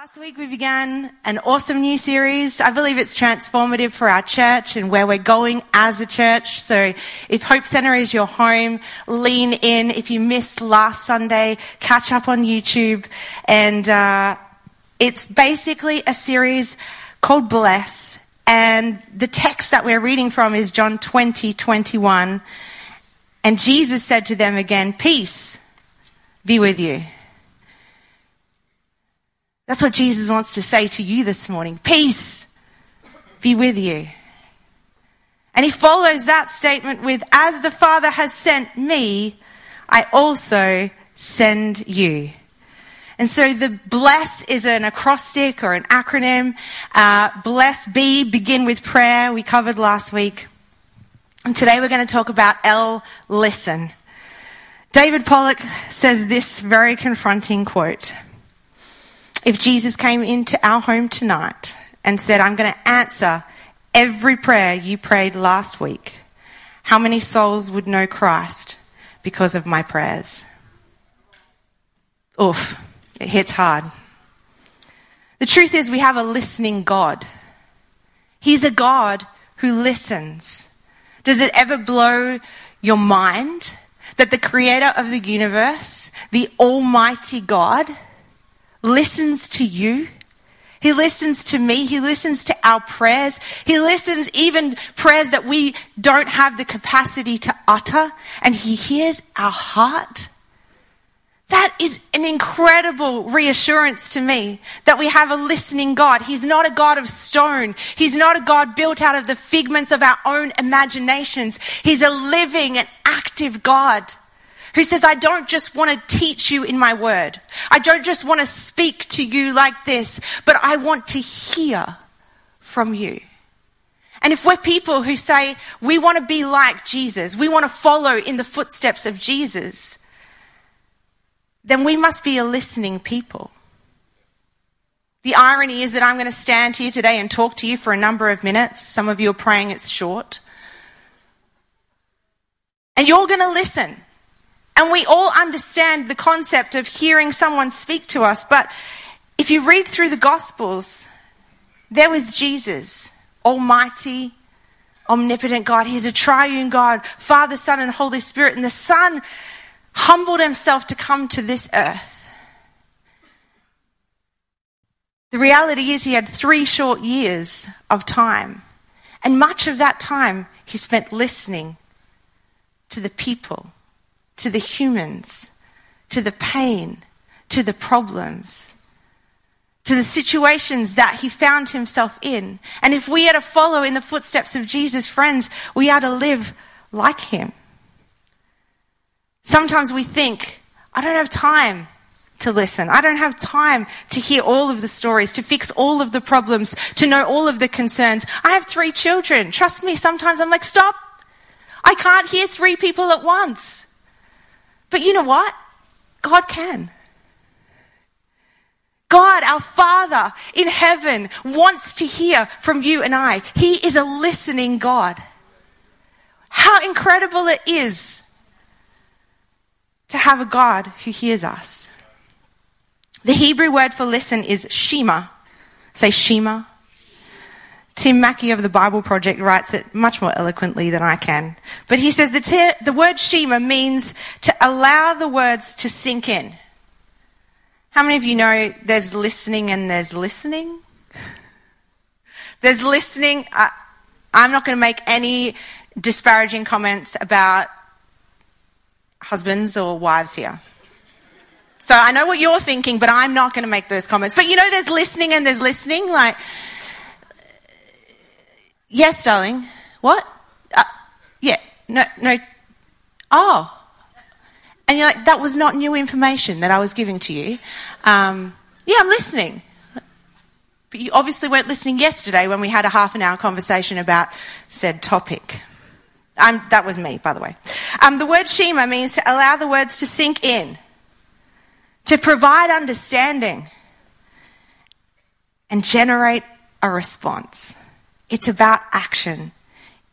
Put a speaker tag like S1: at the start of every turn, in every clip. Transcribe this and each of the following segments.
S1: Last week we began an awesome new series. I believe it's transformative for our church and where we're going as a church. So if Hope Center is your home, lean in. If you missed last Sunday, catch up on YouTube. And uh, it's basically a series called Bless. And the text that we're reading from is John 20, 21. And Jesus said to them again, Peace be with you. That's what Jesus wants to say to you this morning. Peace be with you. And he follows that statement with, as the Father has sent me, I also send you. And so the bless is an acrostic or an acronym. Uh, bless be, begin with prayer. We covered last week. And today we're going to talk about L, listen. David Pollock says this very confronting quote. If Jesus came into our home tonight and said, I'm going to answer every prayer you prayed last week, how many souls would know Christ because of my prayers? Oof, it hits hard. The truth is, we have a listening God. He's a God who listens. Does it ever blow your mind that the creator of the universe, the Almighty God, listens to you. He listens to me. He listens to our prayers. He listens even prayers that we don't have the capacity to utter and he hears our heart. That is an incredible reassurance to me that we have a listening God. He's not a God of stone. He's not a God built out of the figments of our own imaginations. He's a living and active God who says, I don't just want to teach you in my word. I don't just want to speak to you like this, but I want to hear from you. And if we're people who say we want to be like Jesus, we want to follow in the footsteps of Jesus, then we must be a listening people. The irony is that I'm going to stand here today and talk to you for a number of minutes. Some of you are praying it's short. And you're going to listen. And we all understand the concept of hearing someone speak to us. But if you read through the Gospels, there was Jesus, Almighty, omnipotent God. He's a triune God, Father, Son, and Holy Spirit. And the Son humbled himself to come to this earth. The reality is, he had three short years of time. And much of that time he spent listening to the people to the humans, to the pain, to the problems, to the situations that he found himself in. And if we are to follow in the footsteps of Jesus, friends, we are to live like him. Sometimes we think, I don't have time to listen. I don't have time to hear all of the stories, to fix all of the problems, to know all of the concerns. I have three children. Trust me, sometimes I'm like, stop. I can't hear three people at once. But you know what? God can. God, our Father in heaven, wants to hear from you and I. He is a listening God. How incredible it is to have a God who hears us. The Hebrew word for listen is shema. Say shema. Tim Mackie of the Bible Project writes it much more eloquently than I can. But he says the, te- the word Shema means to allow the words to sink in. How many of you know there's listening and there's listening? There's listening. I, I'm not going to make any disparaging comments about husbands or wives here. So I know what you're thinking, but I'm not going to make those comments. But you know, there's listening and there's listening. Like, Yes, darling. What? Uh, yeah. No, no. Oh. And you're like, that was not new information that I was giving to you. Um, yeah, I'm listening. But you obviously weren't listening yesterday when we had a half an hour conversation about said topic. Um, that was me, by the way. Um, the word Shema means to allow the words to sink in, to provide understanding, and generate a response. It's about action.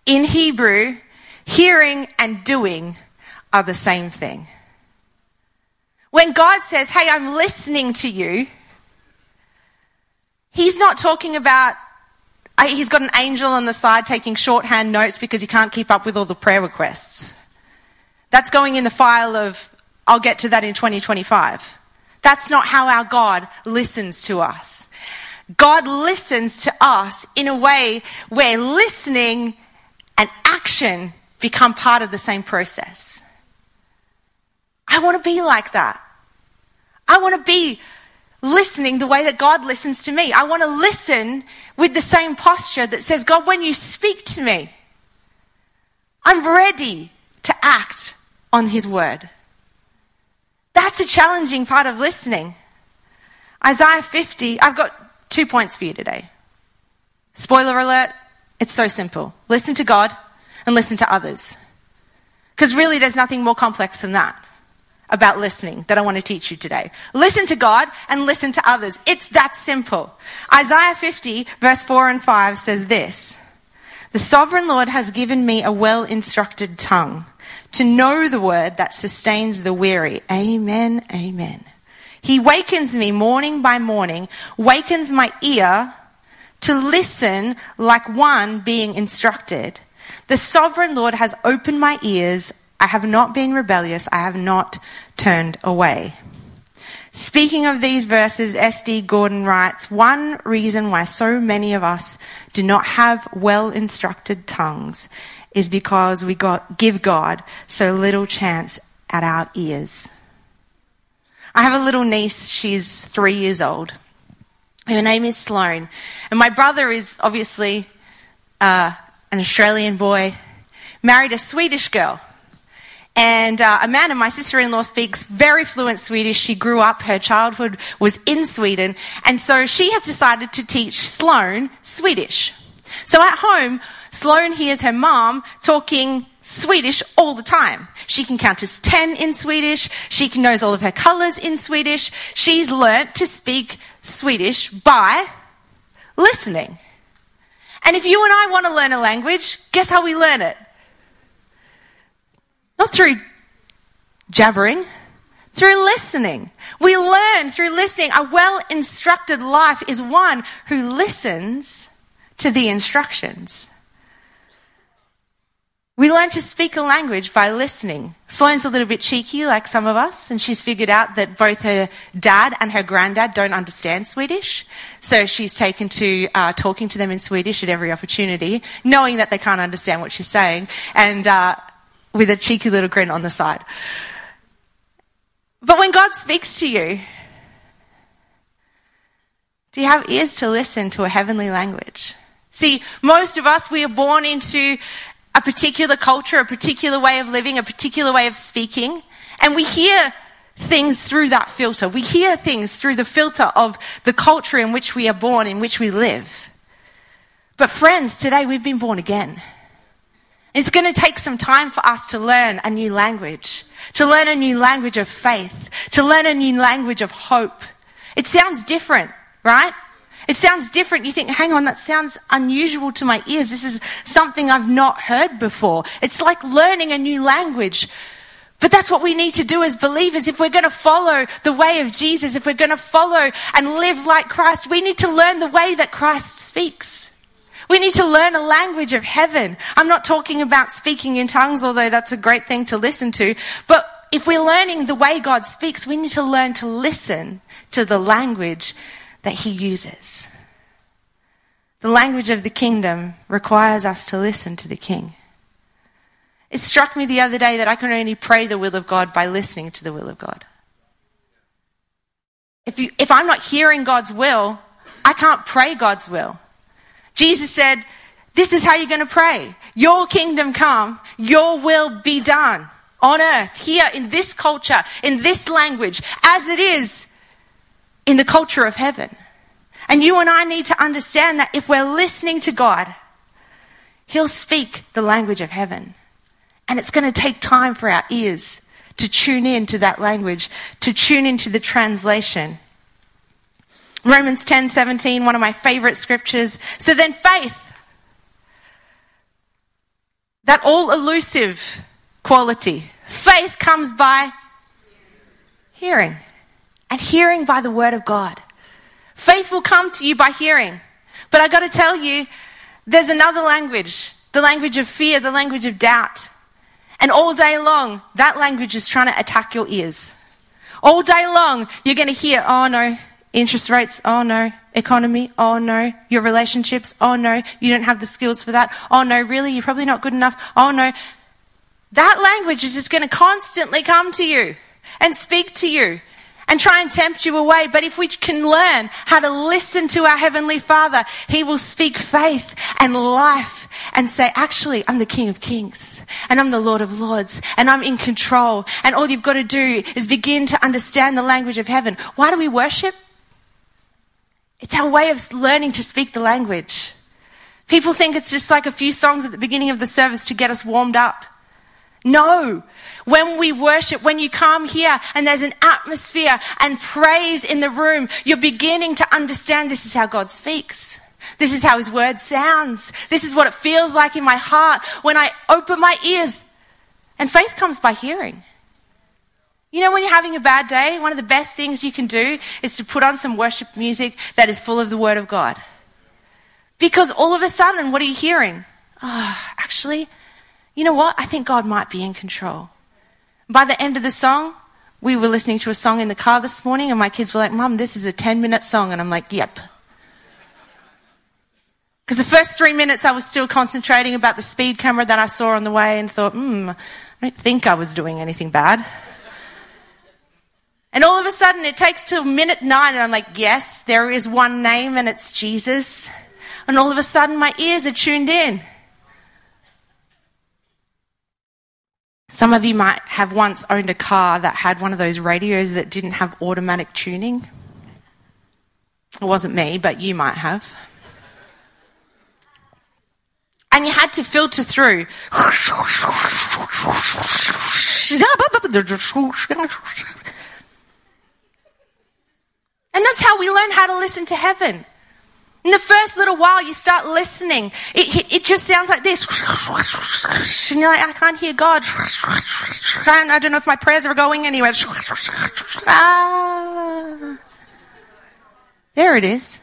S1: In Hebrew, hearing and doing are the same thing. When God says, Hey, I'm listening to you, He's not talking about uh, he's got an angel on the side taking shorthand notes because he can't keep up with all the prayer requests. That's going in the file of, I'll get to that in 2025. That's not how our God listens to us. God listens to us in a way where listening and action become part of the same process. I want to be like that. I want to be listening the way that God listens to me. I want to listen with the same posture that says, God, when you speak to me, I'm ready to act on His word. That's a challenging part of listening. Isaiah 50, I've got two points for you today. Spoiler alert, it's so simple. Listen to God and listen to others. Because really, there's nothing more complex than that about listening that I want to teach you today. Listen to God and listen to others. It's that simple. Isaiah 50, verse 4 and 5 says this The sovereign Lord has given me a well instructed tongue to know the word that sustains the weary. Amen, amen. He wakens me morning by morning, wakens my ear to listen like one being instructed. The sovereign Lord has opened my ears. I have not been rebellious. I have not turned away. Speaking of these verses, S.D. Gordon writes, one reason why so many of us do not have well instructed tongues is because we got, give God so little chance at our ears. I have a little niece, she's three years old. Her name is Sloane. And my brother is obviously uh, an Australian boy, married a Swedish girl. And uh, Amanda, my sister in law, speaks very fluent Swedish. She grew up, her childhood was in Sweden. And so she has decided to teach Sloane Swedish. So at home, Sloane hears her mom talking Swedish all the time. She can count to 10 in Swedish. She knows all of her colors in Swedish. She's learnt to speak Swedish by listening. And if you and I want to learn a language, guess how we learn it? Not through jabbering, through listening. We learn through listening. A well instructed life is one who listens to the instructions. We learn to speak a language by listening. Sloane's a little bit cheeky, like some of us, and she's figured out that both her dad and her granddad don't understand Swedish. So she's taken to uh, talking to them in Swedish at every opportunity, knowing that they can't understand what she's saying. And uh, with a cheeky little grin on the side. But when God speaks to you, do you have ears to listen to a heavenly language? See, most of us, we are born into a particular culture, a particular way of living, a particular way of speaking, and we hear things through that filter. We hear things through the filter of the culture in which we are born, in which we live. But friends, today we've been born again. It's going to take some time for us to learn a new language, to learn a new language of faith, to learn a new language of hope. It sounds different, right? It sounds different. You think, hang on, that sounds unusual to my ears. This is something I've not heard before. It's like learning a new language. But that's what we need to do as believers. If we're going to follow the way of Jesus, if we're going to follow and live like Christ, we need to learn the way that Christ speaks. We need to learn a language of heaven. I'm not talking about speaking in tongues, although that's a great thing to listen to. But if we're learning the way God speaks, we need to learn to listen to the language that He uses. The language of the kingdom requires us to listen to the King. It struck me the other day that I can only pray the will of God by listening to the will of God. If, you, if I'm not hearing God's will, I can't pray God's will. Jesus said, This is how you're going to pray. Your kingdom come, your will be done on earth, here in this culture, in this language, as it is in the culture of heaven. And you and I need to understand that if we're listening to God, He'll speak the language of heaven. And it's going to take time for our ears to tune in to that language, to tune into the translation. Romans 10 17, one of my favorite scriptures. So then faith, that all elusive quality, faith comes by hearing, and hearing by the word of God. Faith will come to you by hearing. But I got to tell you, there's another language the language of fear, the language of doubt. And all day long, that language is trying to attack your ears. All day long, you're going to hear, oh no, interest rates, oh no, economy, oh no, your relationships, oh no, you don't have the skills for that, oh no, really, you're probably not good enough, oh no. That language is just going to constantly come to you and speak to you and try and tempt you away. But if we can learn how to listen to our Heavenly Father, He will speak faith and life and say, actually, I'm the King of Kings and I'm the Lord of Lords and I'm in control. And all you've got to do is begin to understand the language of heaven. Why do we worship? It's our way of learning to speak the language. People think it's just like a few songs at the beginning of the service to get us warmed up. No. When we worship, when you come here and there's an atmosphere and praise in the room, you're beginning to understand this is how God speaks. This is how his word sounds. This is what it feels like in my heart when I open my ears. And faith comes by hearing. You know, when you're having a bad day, one of the best things you can do is to put on some worship music that is full of the word of God. Because all of a sudden, what are you hearing? Oh, actually, you know what? I think God might be in control. By the end of the song, we were listening to a song in the car this morning, and my kids were like, Mum, this is a 10 minute song. And I'm like, Yep. Because the first three minutes I was still concentrating about the speed camera that I saw on the way and thought, hmm, I don't think I was doing anything bad. And all of a sudden it takes till minute nine and I'm like, yes, there is one name and it's Jesus. And all of a sudden my ears are tuned in. Some of you might have once owned a car that had one of those radios that didn't have automatic tuning. It wasn't me, but you might have. And you had to filter through. And that's how we learn how to listen to heaven. In the first little while, you start listening. It, it just sounds like this. And you're like, I can't hear God. And I don't know if my prayers are going anywhere. Ah. There it is.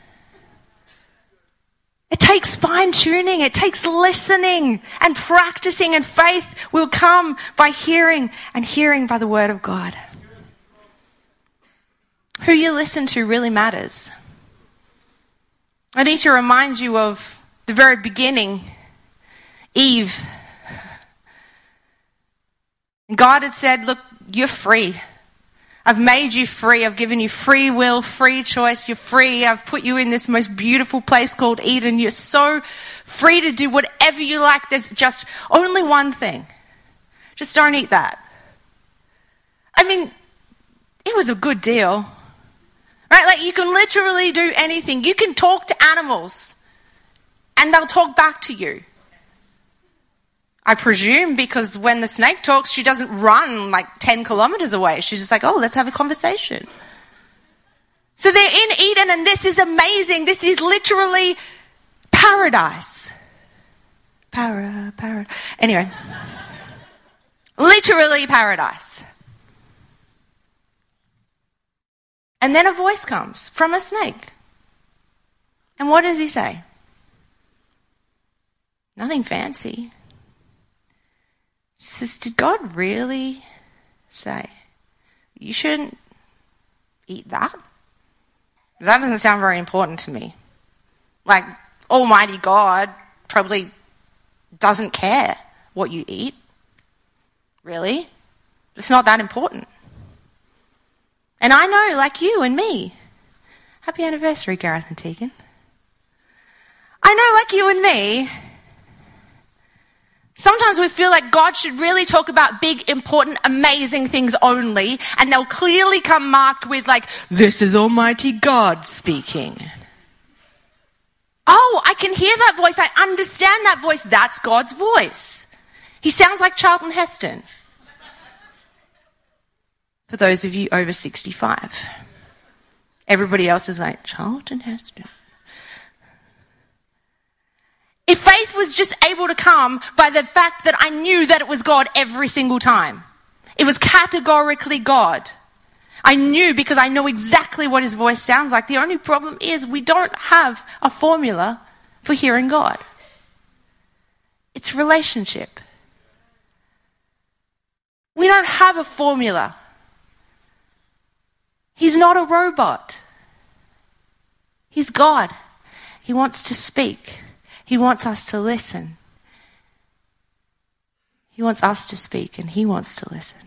S1: It takes fine tuning. It takes listening and practicing and faith will come by hearing and hearing by the word of God. Who you listen to really matters. I need to remind you of the very beginning Eve. God had said, Look, you're free. I've made you free. I've given you free will, free choice. You're free. I've put you in this most beautiful place called Eden. You're so free to do whatever you like. There's just only one thing. Just don't eat that. I mean, it was a good deal. Right? Like you can literally do anything. You can talk to animals and they'll talk back to you. I presume because when the snake talks, she doesn't run like 10 kilometers away. She's just like, oh, let's have a conversation. So they're in Eden and this is amazing. This is literally paradise. Para, para. Anyway, literally paradise. And then a voice comes from a snake. And what does he say? Nothing fancy. She says, Did God really say you shouldn't eat that? That doesn't sound very important to me. Like, Almighty God probably doesn't care what you eat. Really? It's not that important. And I know, like you and me, happy anniversary, Gareth and Tegan. I know, like you and me, sometimes we feel like God should really talk about big, important, amazing things only, and they'll clearly come marked with, like, this is Almighty God speaking. Oh, I can hear that voice. I understand that voice. That's God's voice. He sounds like Charlton Heston for those of you over 65. Everybody else is like, Charlton Heston. If faith was just able to come by the fact that I knew that it was God every single time, it was categorically God. I knew because I know exactly what his voice sounds like. The only problem is we don't have a formula for hearing God. It's relationship. We don't have a formula. He's not a robot. He's God. He wants to speak. He wants us to listen. He wants us to speak and he wants to listen.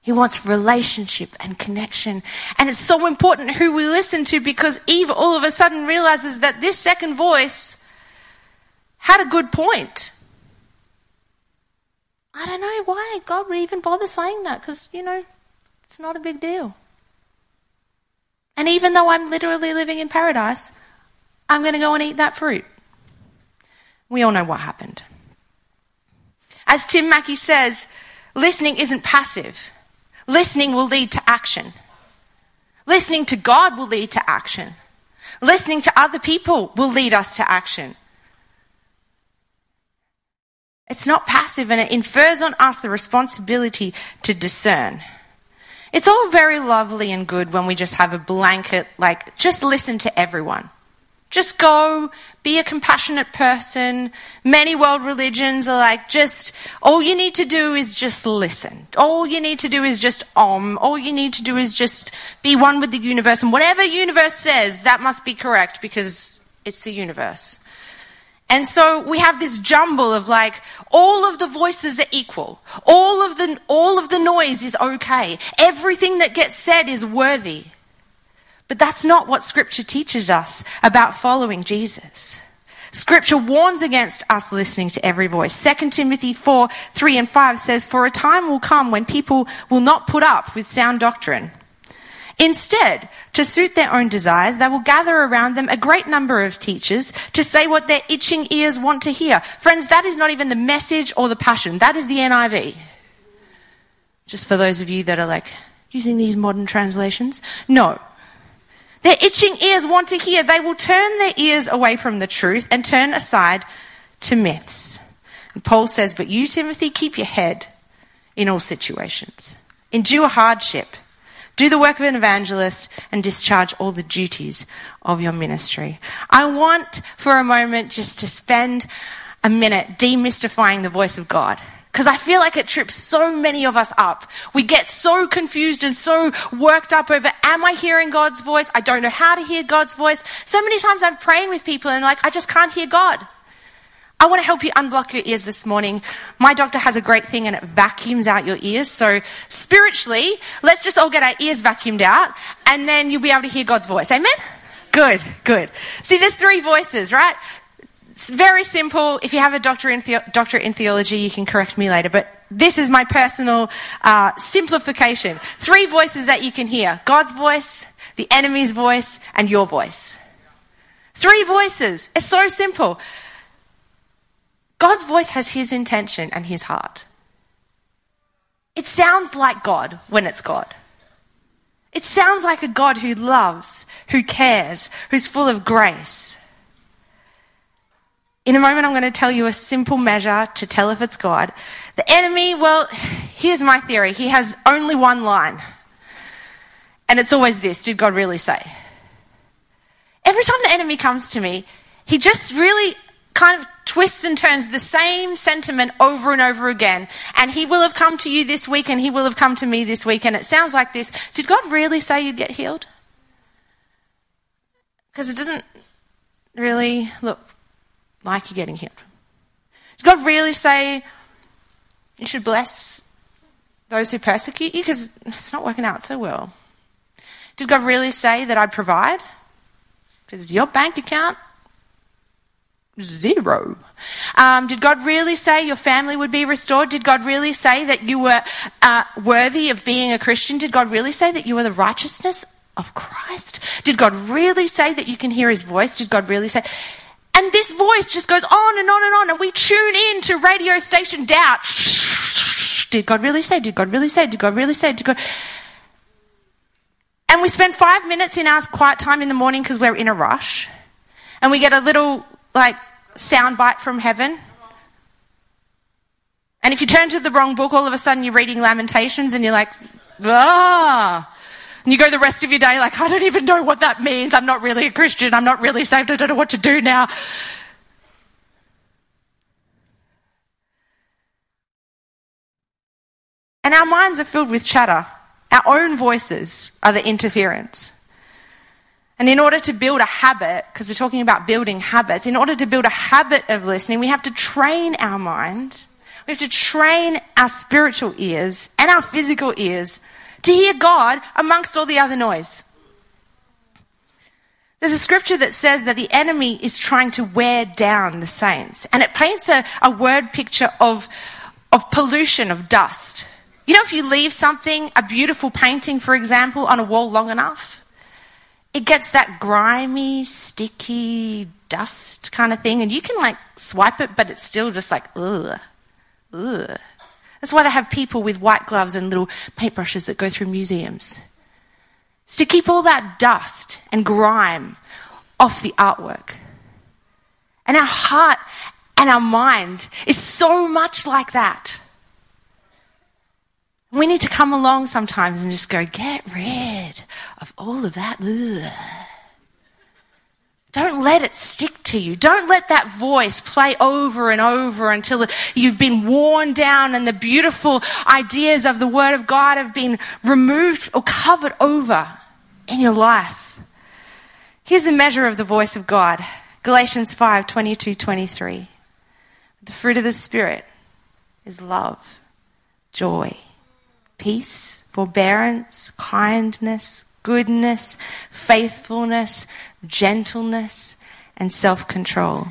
S1: He wants relationship and connection. And it's so important who we listen to because Eve all of a sudden realizes that this second voice had a good point. I don't know why God would even bother saying that because, you know, it's not a big deal. And even though I'm literally living in paradise, I'm going to go and eat that fruit. We all know what happened. As Tim Mackie says, listening isn't passive. Listening will lead to action. Listening to God will lead to action. Listening to other people will lead us to action. It's not passive and it infers on us the responsibility to discern. It's all very lovely and good when we just have a blanket, like, just listen to everyone. Just go, be a compassionate person. Many world religions are like, just, all you need to do is just listen. All you need to do is just om. All you need to do is just be one with the universe. And whatever universe says, that must be correct because it's the universe. And so we have this jumble of like, all of the voices are equal. All of the, all of the noise is okay. Everything that gets said is worthy. But that's not what scripture teaches us about following Jesus. Scripture warns against us listening to every voice. 2 Timothy 4, 3 and 5 says, For a time will come when people will not put up with sound doctrine Instead, to suit their own desires, they will gather around them a great number of teachers to say what their itching ears want to hear. Friends, that is not even the message or the passion. That is the NIV. Just for those of you that are like using these modern translations. No. Their itching ears want to hear. They will turn their ears away from the truth and turn aside to myths. And Paul says, But you, Timothy, keep your head in all situations. Endure hardship do the work of an evangelist and discharge all the duties of your ministry. I want for a moment just to spend a minute demystifying the voice of God. Because I feel like it trips so many of us up. We get so confused and so worked up over, am I hearing God's voice? I don't know how to hear God's voice. So many times I'm praying with people and like, I just can't hear God. I want to help you unblock your ears this morning. My doctor has a great thing and it vacuums out your ears. So spiritually, let's just all get our ears vacuumed out and then you'll be able to hear God's voice. Amen? Good, good. See, there's three voices, right? It's very simple. If you have a doctorate in, the- in theology, you can correct me later, but this is my personal uh, simplification. Three voices that you can hear God's voice, the enemy's voice, and your voice. Three voices. It's so simple. God's voice has his intention and his heart. It sounds like God when it's God. It sounds like a God who loves, who cares, who's full of grace. In a moment, I'm going to tell you a simple measure to tell if it's God. The enemy, well, here's my theory. He has only one line. And it's always this Did God really say? Every time the enemy comes to me, he just really kind of twists and turns the same sentiment over and over again. And he will have come to you this week and he will have come to me this week. And it sounds like this Did God really say you'd get healed? Because it doesn't really look like you're getting healed. Did God really say you should bless those who persecute you? Because it's not working out so well. Did God really say that I'd provide? Because your bank account Zero. Um, did God really say your family would be restored? Did God really say that you were uh, worthy of being a Christian? Did God really say that you were the righteousness of Christ? Did God really say that you can hear his voice? Did God really say? And this voice just goes on and on and on, and we tune in to radio station doubt. Did God really say? Did God really say? Did God really say? Did God. And we spend five minutes in our quiet time in the morning because we're in a rush. And we get a little, like, soundbite from heaven. And if you turn to the wrong book, all of a sudden you're reading Lamentations and you're like, ah. And you go the rest of your day like, I don't even know what that means. I'm not really a Christian. I'm not really saved. I don't know what to do now. And our minds are filled with chatter. Our own voices are the interference. And in order to build a habit, because we're talking about building habits, in order to build a habit of listening, we have to train our mind. We have to train our spiritual ears and our physical ears to hear God amongst all the other noise. There's a scripture that says that the enemy is trying to wear down the saints, and it paints a, a word picture of, of pollution, of dust. You know, if you leave something, a beautiful painting, for example, on a wall long enough, it gets that grimy, sticky dust kind of thing, and you can like swipe it, but it's still just like, ugh, ugh. That's why they have people with white gloves and little paintbrushes that go through museums. It's to keep all that dust and grime off the artwork. And our heart and our mind is so much like that. We need to come along sometimes and just go, get rid of all of that. Ugh. Don't let it stick to you. Don't let that voice play over and over until you've been worn down and the beautiful ideas of the Word of God have been removed or covered over in your life. Here's the measure of the voice of God Galatians 5 22 23. The fruit of the Spirit is love, joy peace, forbearance, kindness, goodness, faithfulness, gentleness, and self control.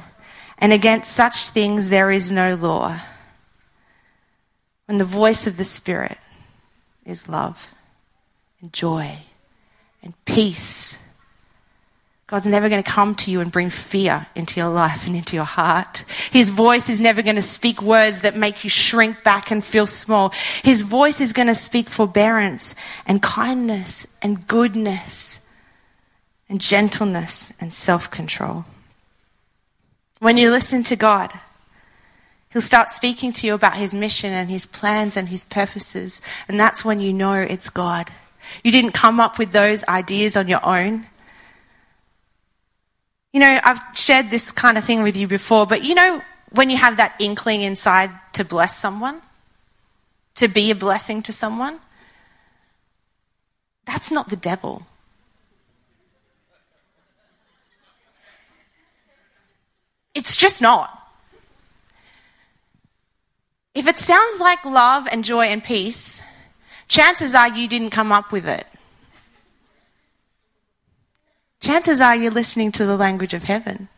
S1: And against such things there is no law. When the voice of the Spirit is love and joy and peace God's never going to come to you and bring fear into your life and into your heart. His voice is never going to speak words that make you shrink back and feel small. His voice is going to speak forbearance and kindness and goodness and gentleness and self control. When you listen to God, He'll start speaking to you about His mission and His plans and His purposes. And that's when you know it's God. You didn't come up with those ideas on your own. You know, I've shared this kind of thing with you before, but you know, when you have that inkling inside to bless someone, to be a blessing to someone, that's not the devil. It's just not. If it sounds like love and joy and peace, chances are you didn't come up with it chances are you're listening to the language of heaven.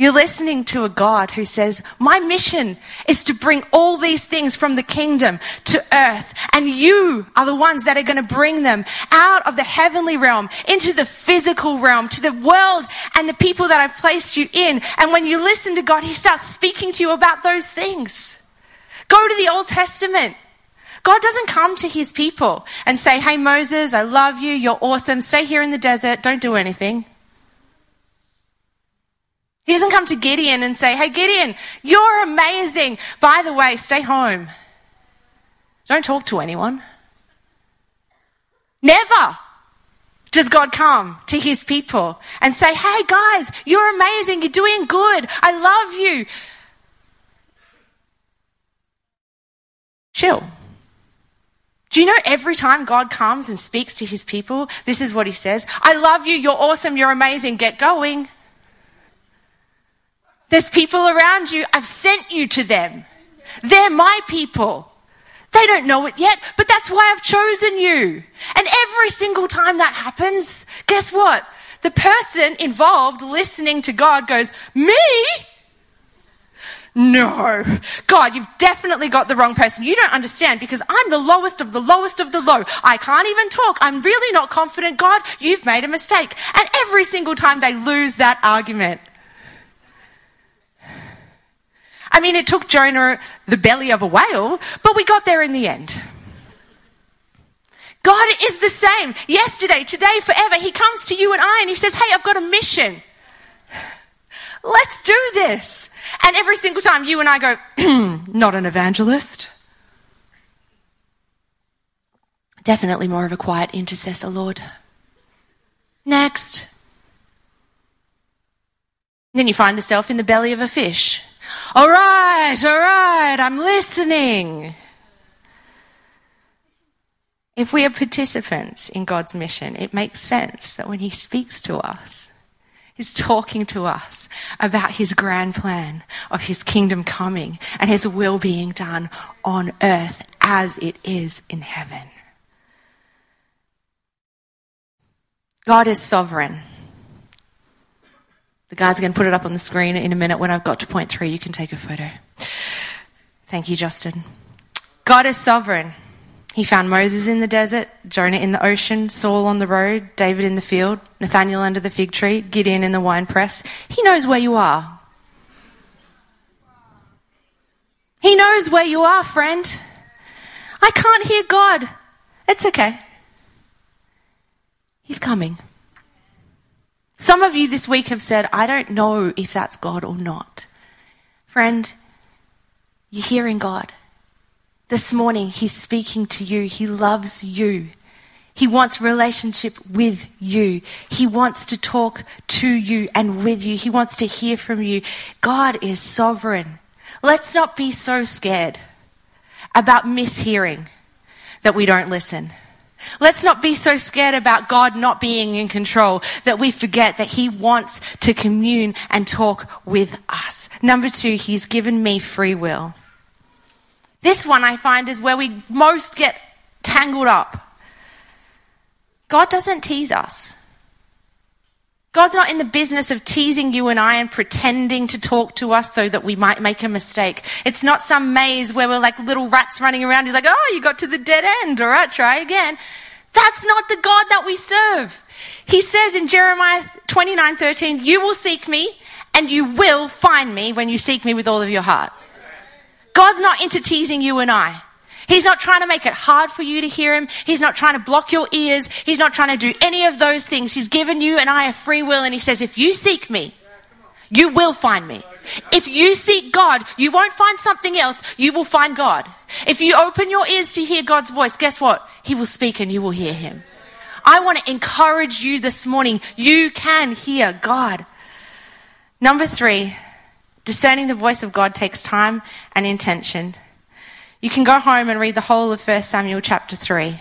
S1: You're listening to a God who says, My mission is to bring all these things from the kingdom to earth, and you are the ones that are going to bring them out of the heavenly realm into the physical realm, to the world and the people that I've placed you in. And when you listen to God, He starts speaking to you about those things. Go to the Old Testament. God doesn't come to his people and say, Hey, Moses, I love you. You're awesome. Stay here in the desert. Don't do anything. He doesn't come to Gideon and say, Hey, Gideon, you're amazing. By the way, stay home. Don't talk to anyone. Never does God come to his people and say, Hey, guys, you're amazing. You're doing good. I love you. Chill. Do you know every time God comes and speaks to his people, this is what he says I love you, you're awesome, you're amazing, get going. There's people around you, I've sent you to them. They're my people. They don't know it yet, but that's why I've chosen you. And every single time that happens, guess what? The person involved listening to God goes, Me? No. God, you've definitely got the wrong person. You don't understand because I'm the lowest of the lowest of the low. I can't even talk. I'm really not confident. God, you've made a mistake. And every single time they lose that argument. I mean, it took Jonah the belly of a whale, but we got there in the end. God is the same yesterday, today, forever. He comes to you and I and he says, Hey, I've got a mission. Let's do this. And every single time you and I go, not an evangelist. Definitely more of a quiet intercessor, Lord. Next. Then you find yourself in the belly of a fish. All right, all right, I'm listening. If we are participants in God's mission, it makes sense that when He speaks to us, He's talking to us about His grand plan of His kingdom coming and His will being done on earth as it is in heaven. God is sovereign. The guys are going to put it up on the screen in a minute. When I've got to point three, you can take a photo. Thank you, Justin. God is sovereign. He found Moses in the desert, Jonah in the ocean, Saul on the road, David in the field, Nathaniel under the fig tree, Gideon in the wine press. He knows where you are. He knows where you are, friend. I can't hear God. It's okay. He's coming. Some of you this week have said, I don't know if that's God or not. Friend, you're hearing God. This morning, He's speaking to you. He loves you. He wants relationship with you. He wants to talk to you and with you. He wants to hear from you. God is sovereign. Let's not be so scared about mishearing that we don't listen. Let's not be so scared about God not being in control that we forget that He wants to commune and talk with us. Number two, He's given me free will. This one I find is where we most get tangled up. God doesn't tease us. God's not in the business of teasing you and I and pretending to talk to us so that we might make a mistake. It's not some maze where we're like little rats running around. He's like, oh, you got to the dead end. All right, try again. That's not the God that we serve. He says in Jeremiah 29 13, you will seek me and you will find me when you seek me with all of your heart. God's not into teasing you and I. He's not trying to make it hard for you to hear him. He's not trying to block your ears. He's not trying to do any of those things. He's given you and I a free will and he says, if you seek me, you will find me. If you seek God, you won't find something else. You will find God. If you open your ears to hear God's voice, guess what? He will speak and you will hear him. I want to encourage you this morning. You can hear God. Number three, Discerning the voice of God takes time and intention. You can go home and read the whole of 1 Samuel chapter 3.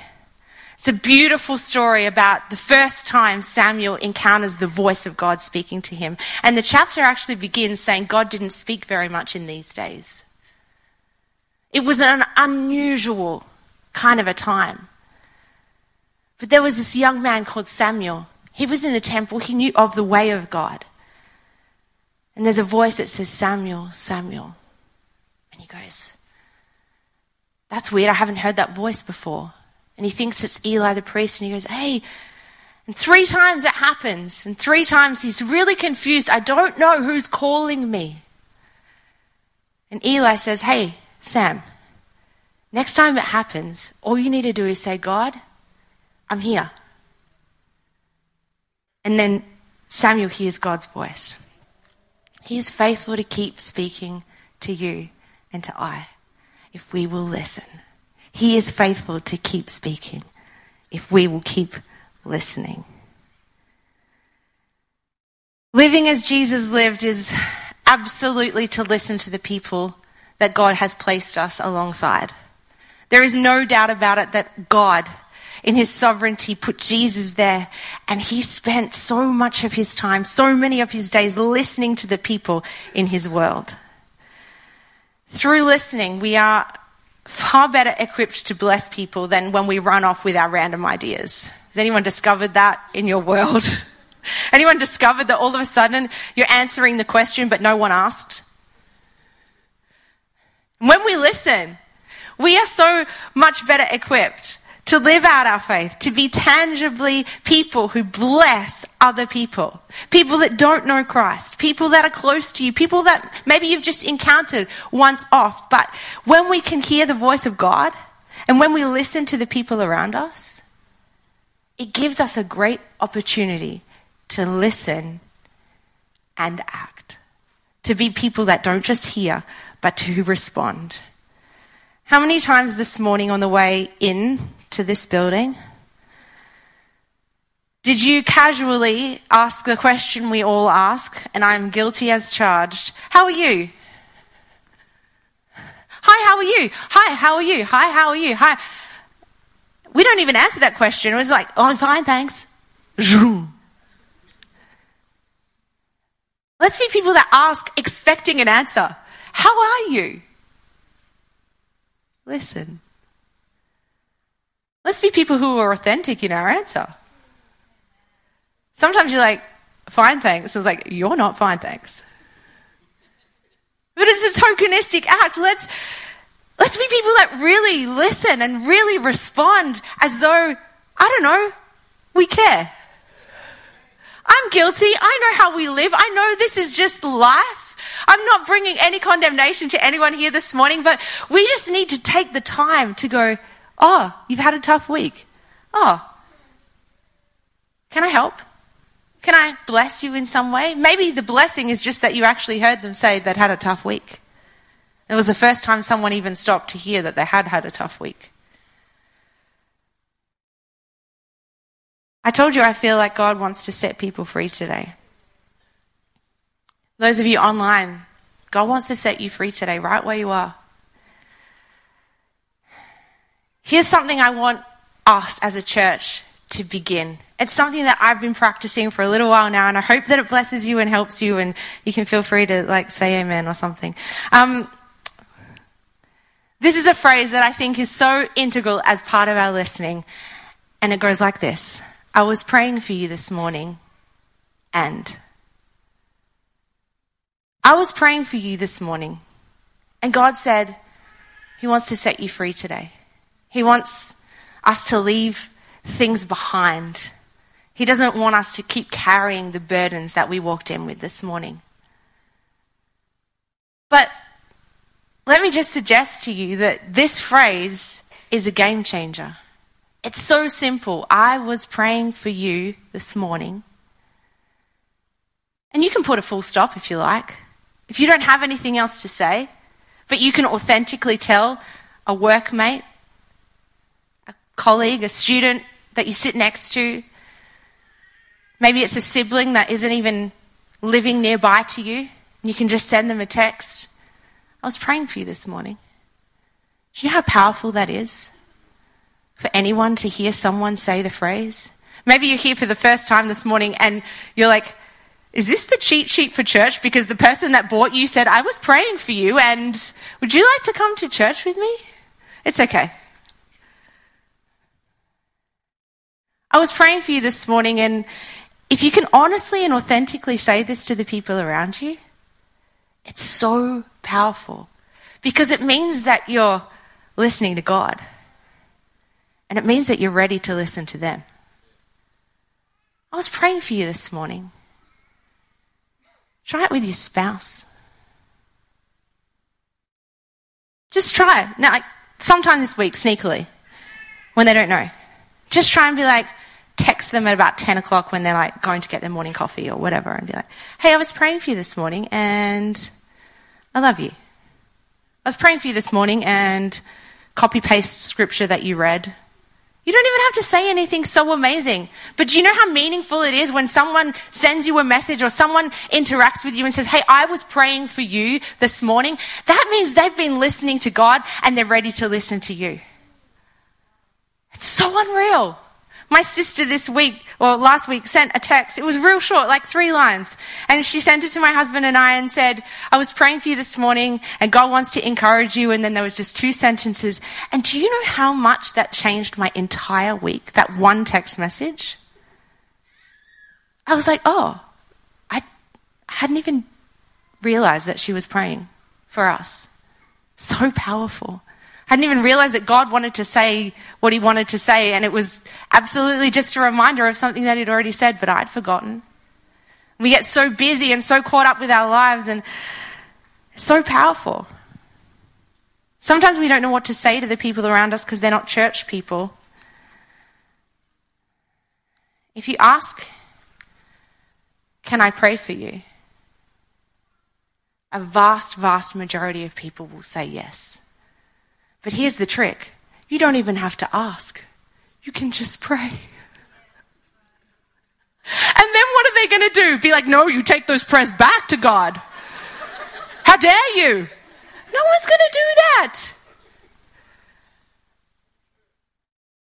S1: It's a beautiful story about the first time Samuel encounters the voice of God speaking to him. And the chapter actually begins saying God didn't speak very much in these days. It was an unusual kind of a time. But there was this young man called Samuel. He was in the temple, he knew of the way of God. And there's a voice that says, Samuel, Samuel. And he goes, That's weird. I haven't heard that voice before. And he thinks it's Eli the priest. And he goes, Hey. And three times it happens. And three times he's really confused. I don't know who's calling me. And Eli says, Hey, Sam, next time it happens, all you need to do is say, God, I'm here. And then Samuel hears God's voice. He is faithful to keep speaking to you and to I if we will listen. He is faithful to keep speaking if we will keep listening. Living as Jesus lived is absolutely to listen to the people that God has placed us alongside. There is no doubt about it that God in his sovereignty, put Jesus there. And he spent so much of his time, so many of his days listening to the people in his world. Through listening, we are far better equipped to bless people than when we run off with our random ideas. Has anyone discovered that in your world? anyone discovered that all of a sudden you're answering the question but no one asked? When we listen, we are so much better equipped to live out our faith, to be tangibly people who bless other people. People that don't know Christ, people that are close to you, people that maybe you've just encountered once off. But when we can hear the voice of God and when we listen to the people around us, it gives us a great opportunity to listen and act. To be people that don't just hear, but to respond. How many times this morning on the way in to this building? Did you casually ask the question we all ask, and I'm guilty as charged? How are you? Hi, how are you? Hi, how are you? Hi, how are you? Hi. We don't even answer that question. It was like, oh, I'm fine, thanks. Let's be people that ask expecting an answer. How are you? Listen. Let's be people who are authentic in our answer. Sometimes you're like, fine, thanks. It's like, you're not fine, thanks. But it's a tokenistic act. Let's, let's be people that really listen and really respond as though, I don't know, we care. I'm guilty. I know how we live. I know this is just life. I'm not bringing any condemnation to anyone here this morning, but we just need to take the time to go, oh, you've had a tough week. Oh, can I help? Can I bless you in some way? Maybe the blessing is just that you actually heard them say they'd had a tough week. It was the first time someone even stopped to hear that they had had a tough week. I told you I feel like God wants to set people free today. Those of you online, God wants to set you free today, right where you are. Here's something I want us as a church to begin. It's something that I've been practicing for a little while now, and I hope that it blesses you and helps you, and you can feel free to like say amen or something. Um, this is a phrase that I think is so integral as part of our listening, and it goes like this I was praying for you this morning, and I was praying for you this morning, and God said He wants to set you free today. He wants us to leave things behind. He doesn't want us to keep carrying the burdens that we walked in with this morning. But let me just suggest to you that this phrase is a game changer. It's so simple. I was praying for you this morning. And you can put a full stop if you like. If you don't have anything else to say, but you can authentically tell a workmate, colleague, a student that you sit next to, maybe it's a sibling that isn't even living nearby to you, and you can just send them a text. I was praying for you this morning. Do you know how powerful that is? for anyone to hear someone say the phrase? Maybe you're here for the first time this morning and you're like, is this the cheat sheet for church? Because the person that bought you said, I was praying for you and would you like to come to church with me? It's okay. I was praying for you this morning and if you can honestly and authentically say this to the people around you, it's so powerful because it means that you're listening to God. And it means that you're ready to listen to them. I was praying for you this morning. Try it with your spouse. Just try it. Now, like, sometime this week, sneakily, when they don't know. Just try and be like, text them at about 10 o'clock when they're like going to get their morning coffee or whatever and be like, hey, I was praying for you this morning and I love you. I was praying for you this morning and copy paste scripture that you read you don't even have to say anything so amazing. But do you know how meaningful it is when someone sends you a message or someone interacts with you and says, Hey, I was praying for you this morning? That means they've been listening to God and they're ready to listen to you. It's so unreal. My sister this week, or last week, sent a text. It was real short, like three lines. And she sent it to my husband and I and said, I was praying for you this morning and God wants to encourage you. And then there was just two sentences. And do you know how much that changed my entire week? That one text message? I was like, oh, I hadn't even realized that she was praying for us. So powerful hadn't even realized that God wanted to say what he wanted to say, and it was absolutely just a reminder of something that he'd already said, but I'd forgotten. We get so busy and so caught up with our lives, and so powerful. Sometimes we don't know what to say to the people around us because they're not church people. If you ask, Can I pray for you? A vast, vast majority of people will say yes. But here's the trick you don't even have to ask. You can just pray. And then what are they going to do? Be like, no, you take those prayers back to God. How dare you? No one's going to do that.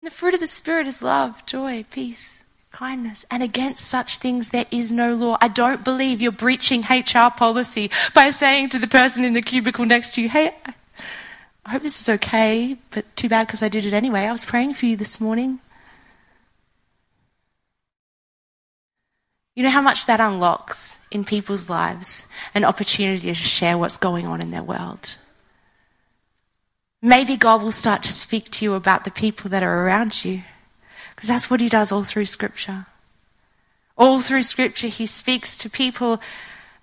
S1: the fruit of the Spirit is love, joy, peace, kindness. And against such things there is no law. I don't believe you're breaching HR policy by saying to the person in the cubicle next to you, hey, I hope this is okay, but too bad because I did it anyway. I was praying for you this morning. You know how much that unlocks in people's lives an opportunity to share what's going on in their world. Maybe God will start to speak to you about the people that are around you. Because that's what He does all through Scripture. All through Scripture, He speaks to people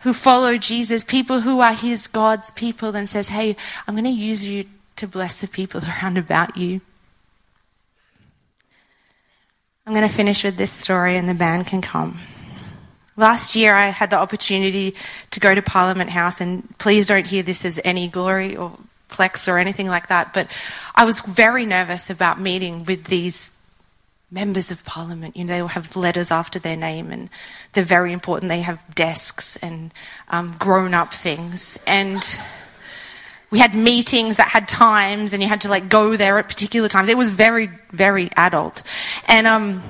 S1: who follow Jesus, people who are His God's people, and says, Hey, I'm going to use you to bless the people around about you. I'm going to finish with this story, and the band can come. Last year, I had the opportunity to go to Parliament House, and please don't hear this as any glory or flex or anything like that, but I was very nervous about meeting with these members of parliament. You know, they will have letters after their name, and they're very important. They have desks and um, grown-up things, and we had meetings that had times, and you had to like go there at particular times. It was very, very adult, and um.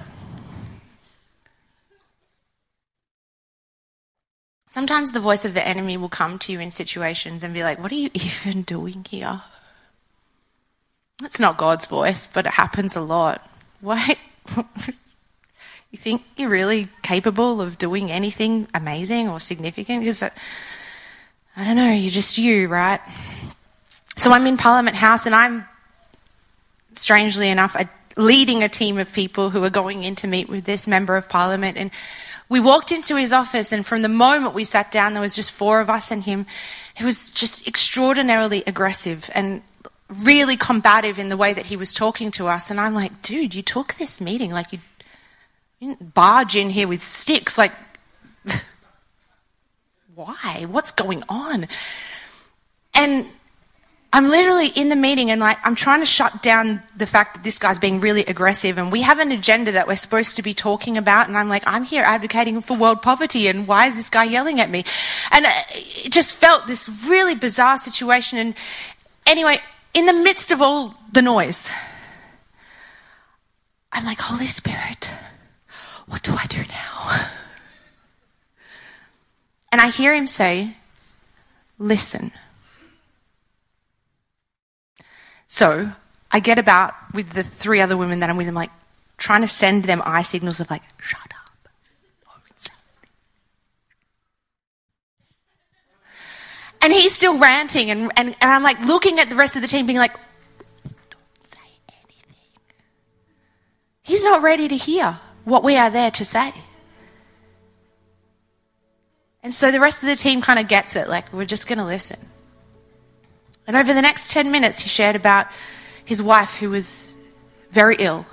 S1: Sometimes the voice of the enemy will come to you in situations and be like, What are you even doing here? It's not God's voice, but it happens a lot. Why? you think you're really capable of doing anything amazing or significant? Because, uh, I don't know, you're just you, right? So I'm in Parliament House and I'm, strangely enough, leading a team of people who are going in to meet with this member of Parliament. And we walked into his office, and from the moment we sat down, there was just four of us and him. He was just extraordinarily aggressive and really combative in the way that he was talking to us. And I'm like, dude, you took this meeting like you, didn't barge in here with sticks. Like, why? What's going on? And I'm literally in the meeting and like I'm trying to shut down the fact that this guy's being really aggressive and we have an agenda that we're supposed to be talking about and I'm like I'm here advocating for world poverty and why is this guy yelling at me? And uh, it just felt this really bizarre situation and anyway, in the midst of all the noise, I'm like, Holy Spirit, what do I do now? And I hear him say, Listen. So I get about with the three other women that I'm with, I'm like trying to send them eye signals of like, shut up. And he's still ranting, and, and, and I'm like looking at the rest of the team, being like, don't say anything. He's not ready to hear what we are there to say. And so the rest of the team kind of gets it, like, we're just going to listen. And over the next 10 minutes, he shared about his wife who was very ill.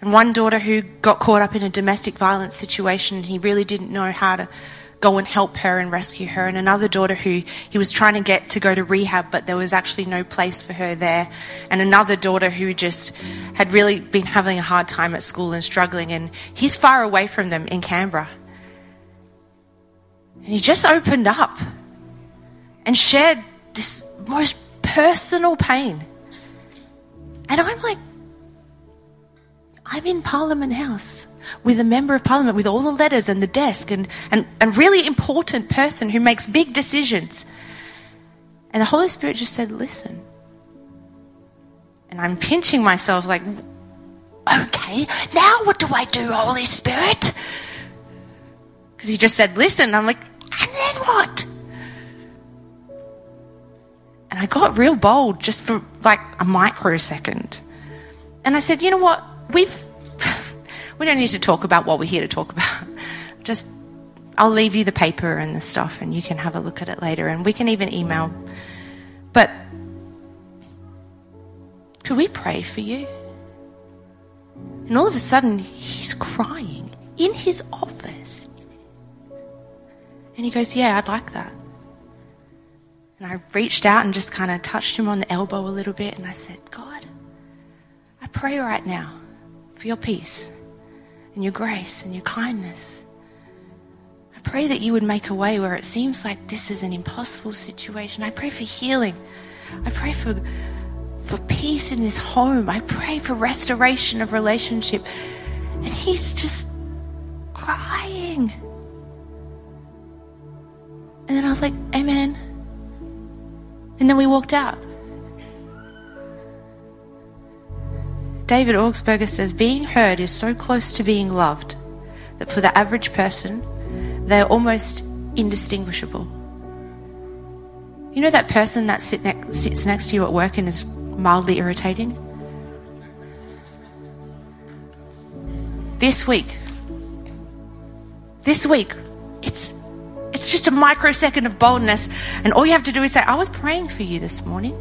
S1: And one daughter who got caught up in a domestic violence situation. He really didn't know how to go and help her and rescue her. And another daughter who he was trying to get to go to rehab, but there was actually no place for her there. And another daughter who just had really been having a hard time at school and struggling. And he's far away from them in Canberra. And he just opened up and shared this most personal pain. And I'm like, I'm in Parliament House with a member of Parliament with all the letters and the desk and, and a really important person who makes big decisions. And the Holy Spirit just said, Listen. And I'm pinching myself like, okay, now what do I do, Holy Spirit? Because he just said, Listen. I'm like, and then what? And I got real bold just for like a microsecond. And I said, you know what? We've, we don't need to talk about what we're here to talk about. Just, I'll leave you the paper and the stuff and you can have a look at it later and we can even email. But could we pray for you? And all of a sudden, he's crying in his office. And he goes, Yeah, I'd like that. And I reached out and just kind of touched him on the elbow a little bit and I said, God, I pray right now for your peace and your grace and your kindness. I pray that you would make a way where it seems like this is an impossible situation. I pray for healing. I pray for, for peace in this home. I pray for restoration of relationship. And he's just crying. And then I was like, Amen. And then we walked out. David Augsburger says being heard is so close to being loved that for the average person, they are almost indistinguishable. You know that person that sit ne- sits next to you at work and is mildly irritating? This week, this week, it's it's just a microsecond of boldness, and all you have to do is say, I was praying for you this morning.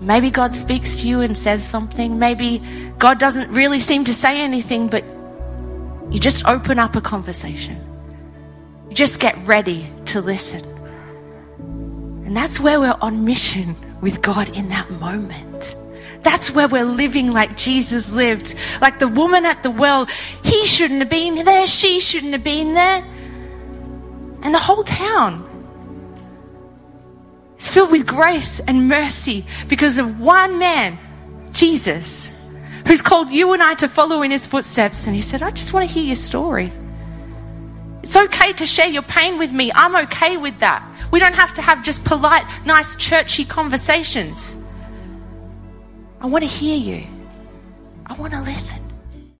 S1: Maybe God speaks to you and says something. Maybe God doesn't really seem to say anything, but you just open up a conversation. You just get ready to listen. And that's where we're on mission with God in that moment. That's where we're living like Jesus lived. Like the woman at the well, he shouldn't have been there, she shouldn't have been there. And the whole town is filled with grace and mercy because of one man, Jesus, who's called you and I to follow in his footsteps. And he said, I just want to hear your story. It's okay to share your pain with me. I'm okay with that. We don't have to have just polite, nice, churchy conversations. I want to hear you. I want to listen.